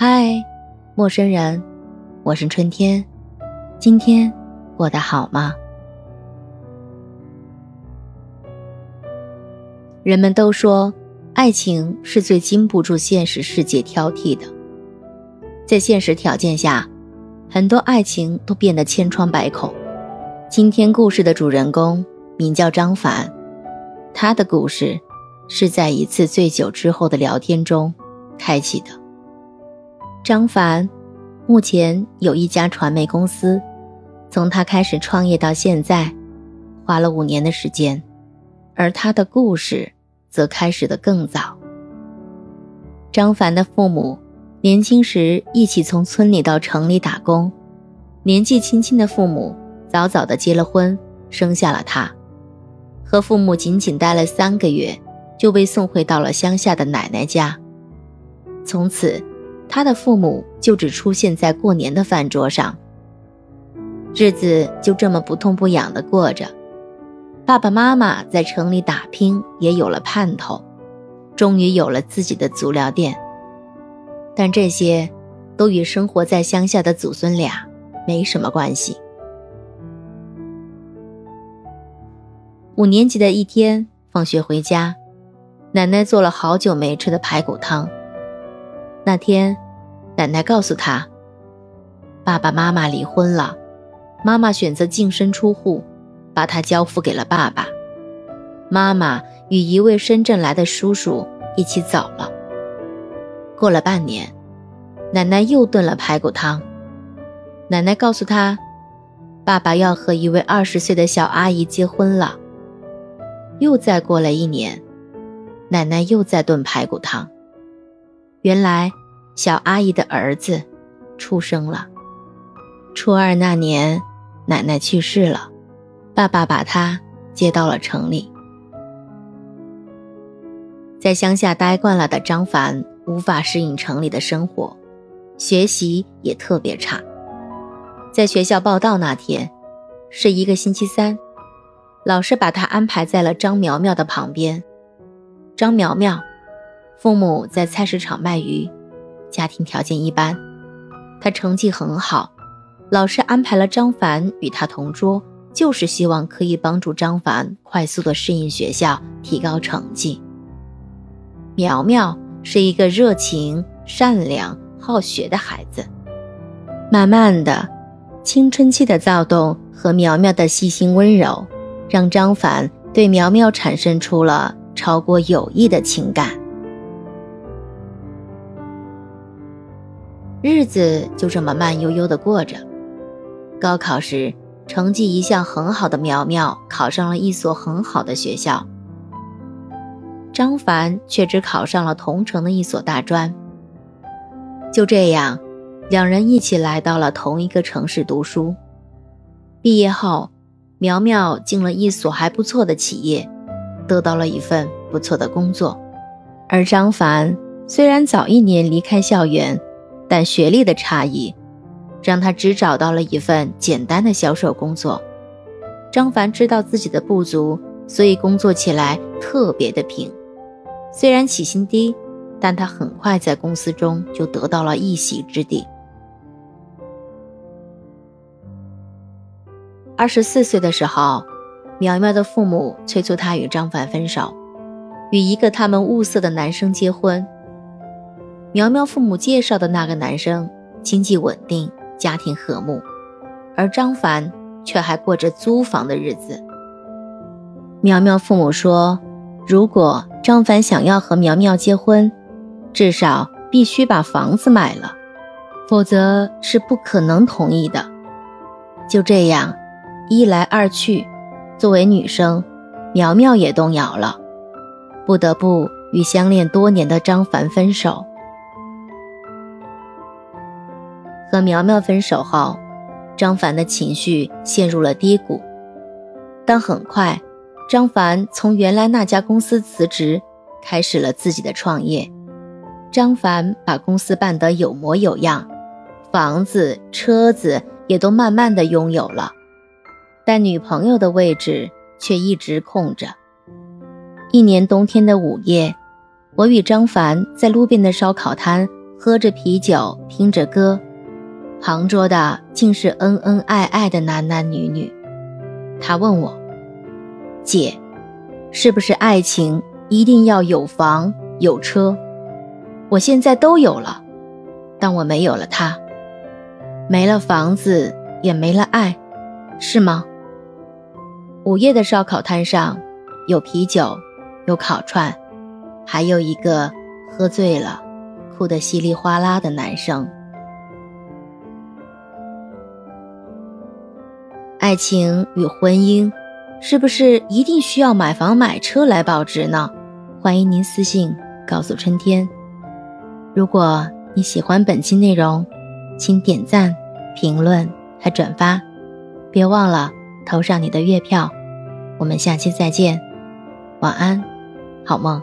嗨，陌生人，我是春天，今天过得好吗？人们都说，爱情是最经不住现实世界挑剔的。在现实条件下，很多爱情都变得千疮百孔。今天故事的主人公名叫张凡，他的故事是在一次醉酒之后的聊天中开启的。张凡目前有一家传媒公司，从他开始创业到现在，花了五年的时间，而他的故事则开始的更早。张凡的父母年轻时一起从村里到城里打工，年纪轻轻的父母早早的结了婚，生下了他，和父母仅仅待了三个月，就被送回到了乡下的奶奶家，从此。他的父母就只出现在过年的饭桌上，日子就这么不痛不痒的过着。爸爸妈妈在城里打拼，也有了盼头，终于有了自己的足疗店。但这些都与生活在乡下的祖孙俩没什么关系。五年级的一天，放学回家，奶奶做了好久没吃的排骨汤。那天，奶奶告诉他，爸爸妈妈离婚了，妈妈选择净身出户，把他交付给了爸爸。妈妈与一位深圳来的叔叔一起走了。过了半年，奶奶又炖了排骨汤。奶奶告诉他，爸爸要和一位二十岁的小阿姨结婚了。又再过了一年，奶奶又在炖排骨汤。原来，小阿姨的儿子出生了。初二那年，奶奶去世了，爸爸把他接到了城里。在乡下待惯了的张凡无法适应城里的生活，学习也特别差。在学校报到那天，是一个星期三，老师把他安排在了张苗苗的旁边。张苗苗。父母在菜市场卖鱼，家庭条件一般。他成绩很好，老师安排了张凡与他同桌，就是希望可以帮助张凡快速的适应学校，提高成绩。苗苗是一个热情、善良、好学的孩子。慢慢的，青春期的躁动和苗苗的细心温柔，让张凡对苗苗产生出了超过友谊的情感。日子就这么慢悠悠地过着。高考时，成绩一向很好的苗苗考上了一所很好的学校，张凡却只考上了同城的一所大专。就这样，两人一起来到了同一个城市读书。毕业后，苗苗进了一所还不错的企业，得到了一份不错的工作，而张凡虽然早一年离开校园。但学历的差异，让他只找到了一份简单的销售工作。张凡知道自己的不足，所以工作起来特别的拼。虽然起薪低，但他很快在公司中就得到了一席之地。二十四岁的时候，苗苗的父母催促他与张凡分手，与一个他们物色的男生结婚。苗苗父母介绍的那个男生经济稳定，家庭和睦，而张凡却还过着租房的日子。苗苗父母说，如果张凡想要和苗苗结婚，至少必须把房子买了，否则是不可能同意的。就这样，一来二去，作为女生，苗苗也动摇了，不得不与相恋多年的张凡分手。和苗苗分手后，张凡的情绪陷入了低谷。但很快，张凡从原来那家公司辞职，开始了自己的创业。张凡把公司办得有模有样，房子、车子也都慢慢的拥有了，但女朋友的位置却一直空着。一年冬天的午夜，我与张凡在路边的烧烤摊。喝着啤酒，听着歌，旁桌的竟是恩恩爱爱的男男女女。他问我：“姐，是不是爱情一定要有房有车？我现在都有了，但我没有了他，没了房子，也没了爱，是吗？”午夜的烧烤摊上，有啤酒，有烤串，还有一个喝醉了、哭得稀里哗啦的男生。爱情与婚姻，是不是一定需要买房买车来保值呢？欢迎您私信告诉春天。如果你喜欢本期内容，请点赞、评论和转发，别忘了投上你的月票。我们下期再见，晚安，好梦。